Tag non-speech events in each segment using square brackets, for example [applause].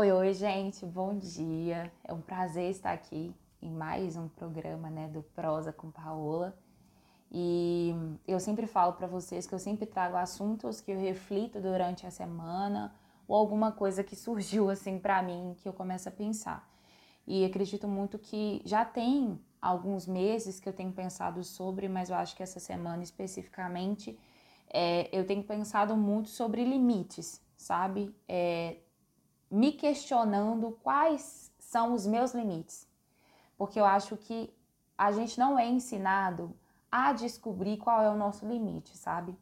Oi, oi, gente, bom dia. É um prazer estar aqui em mais um programa, né, do Prosa com Paola. E eu sempre falo para vocês que eu sempre trago assuntos que eu reflito durante a semana ou alguma coisa que surgiu assim para mim que eu começo a pensar. E acredito muito que já tem alguns meses que eu tenho pensado sobre, mas eu acho que essa semana especificamente é, eu tenho pensado muito sobre limites, sabe? É, me questionando quais são os meus limites. Porque eu acho que a gente não é ensinado a descobrir qual é o nosso limite, sabe?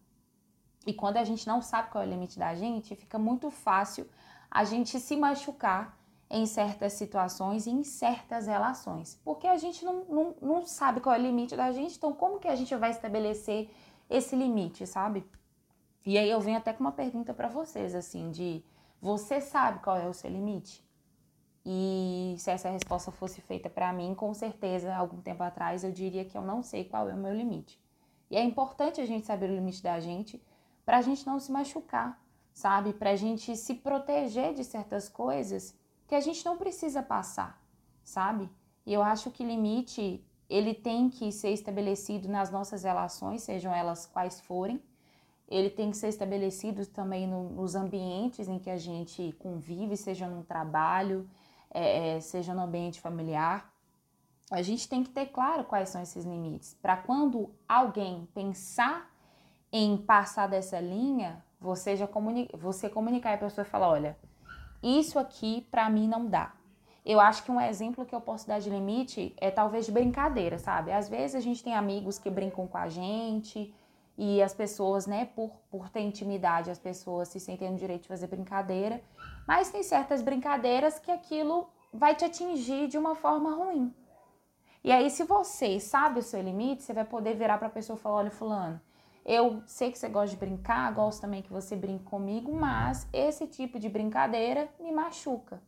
E quando a gente não sabe qual é o limite da gente, fica muito fácil a gente se machucar em certas situações e em certas relações. Porque a gente não, não, não sabe qual é o limite da gente, então como que a gente vai estabelecer esse limite, sabe? E aí eu venho até com uma pergunta para vocês, assim, de você sabe qual é o seu limite? E se essa resposta fosse feita para mim, com certeza, algum tempo atrás, eu diria que eu não sei qual é o meu limite. E é importante a gente saber o limite da gente para a gente não se machucar, sabe? Para a gente se proteger de certas coisas que a gente não precisa passar, sabe? E eu acho que limite ele tem que ser estabelecido nas nossas relações, sejam elas quais forem, ele tem que ser estabelecido também no, nos ambientes em que a gente convive, seja no trabalho, é, é, seja no ambiente familiar. A gente tem que ter claro quais são esses limites, para quando alguém pensar em passar dessa linha, você já comunica, você comunicar a pessoa e falar, olha, isso aqui para mim não dá. Eu acho que um exemplo que eu posso dar de limite é talvez de brincadeira, sabe? Às vezes a gente tem amigos que brincam com a gente, e as pessoas, né, por, por ter intimidade, as pessoas se sentem no direito de fazer brincadeira, mas tem certas brincadeiras que aquilo vai te atingir de uma forma ruim. E aí, se você sabe o seu limite, você vai poder virar para a pessoa e falar: olha, Fulano, eu sei que você gosta de brincar, gosto também que você brinque comigo, mas esse tipo de brincadeira me machuca.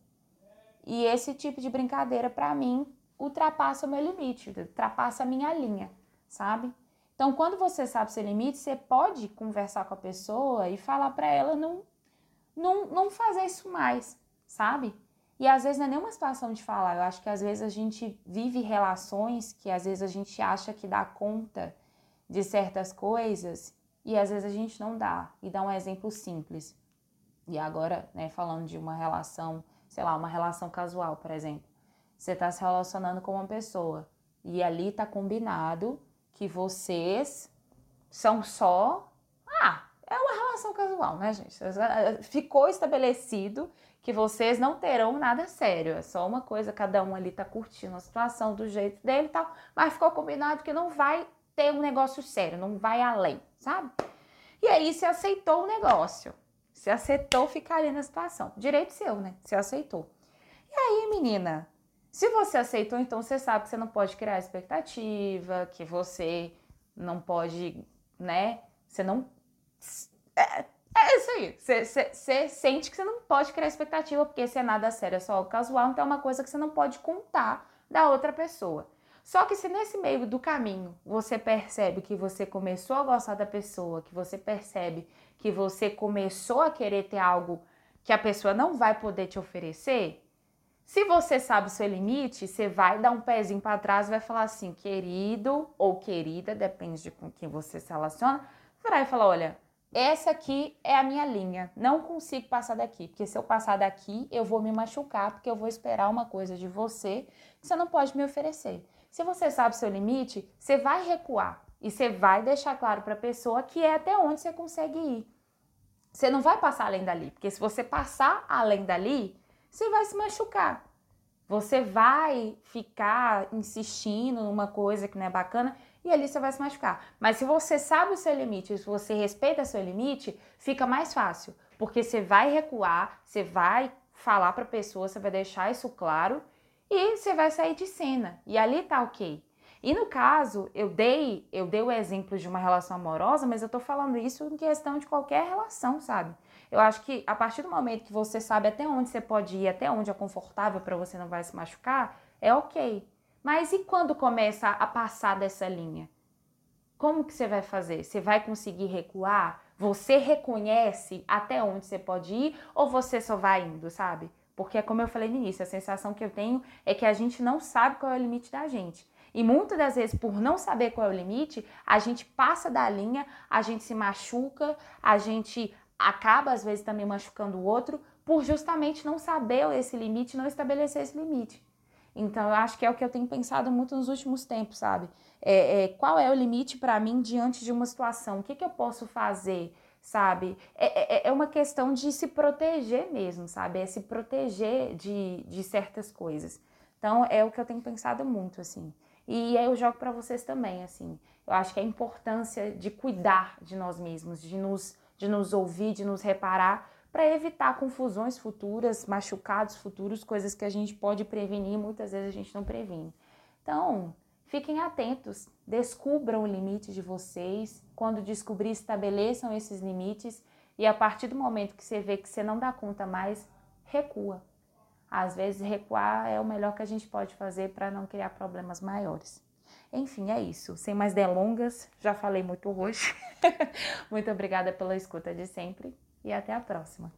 E esse tipo de brincadeira, para mim, ultrapassa o meu limite, ultrapassa a minha linha, sabe? Então, quando você sabe seu limite, você pode conversar com a pessoa e falar para ela não, não, não fazer isso mais, sabe? E às vezes não é nenhuma situação de falar. Eu acho que às vezes a gente vive relações que às vezes a gente acha que dá conta de certas coisas e às vezes a gente não dá. E dá um exemplo simples. E agora, né, falando de uma relação, sei lá, uma relação casual, por exemplo. Você está se relacionando com uma pessoa e ali está combinado que vocês são só. Ah, é uma relação casual, né, gente? Ficou estabelecido que vocês não terão nada sério. É só uma coisa, cada um ali tá curtindo a situação do jeito dele e tal, mas ficou combinado que não vai ter um negócio sério, não vai além, sabe? E aí você aceitou o negócio. Você aceitou ficar ali na situação. Direito seu, né? Você aceitou. E aí, menina, se você aceitou, então você sabe que você não pode criar expectativa, que você não pode, né? Você não. É, é isso aí. Você, você, você, sente que você não pode criar expectativa, porque se é nada sério, é só algo casual, então é uma coisa que você não pode contar da outra pessoa. Só que se nesse meio do caminho você percebe que você começou a gostar da pessoa, que você percebe que você começou a querer ter algo que a pessoa não vai poder te oferecer, se você sabe o seu limite, você vai dar um pezinho para trás e vai falar assim, querido ou querida, depende de com quem você se relaciona, vai falar, olha, essa aqui é a minha linha, não consigo passar daqui, porque se eu passar daqui, eu vou me machucar, porque eu vou esperar uma coisa de você que você não pode me oferecer. Se você sabe o seu limite, você vai recuar e você vai deixar claro para a pessoa que é até onde você consegue ir. Você não vai passar além dali, porque se você passar além dali, você vai se machucar. Você vai ficar insistindo numa coisa que não é bacana e ali você vai se machucar. Mas se você sabe o seu limite, se você respeita o seu limite, fica mais fácil, porque você vai recuar, você vai falar para a pessoa, você vai deixar isso claro e você vai sair de cena. E ali tá OK. E no caso, eu dei, eu dei o exemplo de uma relação amorosa, mas eu tô falando isso em questão de qualquer relação, sabe? Eu acho que a partir do momento que você sabe até onde você pode ir, até onde é confortável para você não vai se machucar, é ok. Mas e quando começa a passar dessa linha? Como que você vai fazer? Você vai conseguir recuar? Você reconhece até onde você pode ir ou você só vai indo, sabe? Porque, como eu falei no início, a sensação que eu tenho é que a gente não sabe qual é o limite da gente. E muitas das vezes, por não saber qual é o limite, a gente passa da linha, a gente se machuca, a gente acaba, às vezes, também machucando o outro, por justamente não saber esse limite, não estabelecer esse limite. Então, eu acho que é o que eu tenho pensado muito nos últimos tempos, sabe? É, é qual é o limite para mim diante de uma situação? O que, que eu posso fazer? sabe? É, é, é, uma questão de se proteger mesmo, sabe? É se proteger de, de certas coisas. Então, é o que eu tenho pensado muito, assim. E eu jogo para vocês também, assim. Eu acho que a importância de cuidar de nós mesmos, de nos, de nos ouvir, de nos reparar, para evitar confusões futuras, machucados futuros, coisas que a gente pode prevenir muitas vezes a gente não previne. Então, fiquem atentos, descubram o limite de vocês. Quando descobrir, estabeleçam esses limites e a partir do momento que você vê que você não dá conta mais, recua. Às vezes, recuar é o melhor que a gente pode fazer para não criar problemas maiores. Enfim, é isso. Sem mais delongas, já falei muito hoje. [laughs] muito obrigada pela escuta de sempre e até a próxima.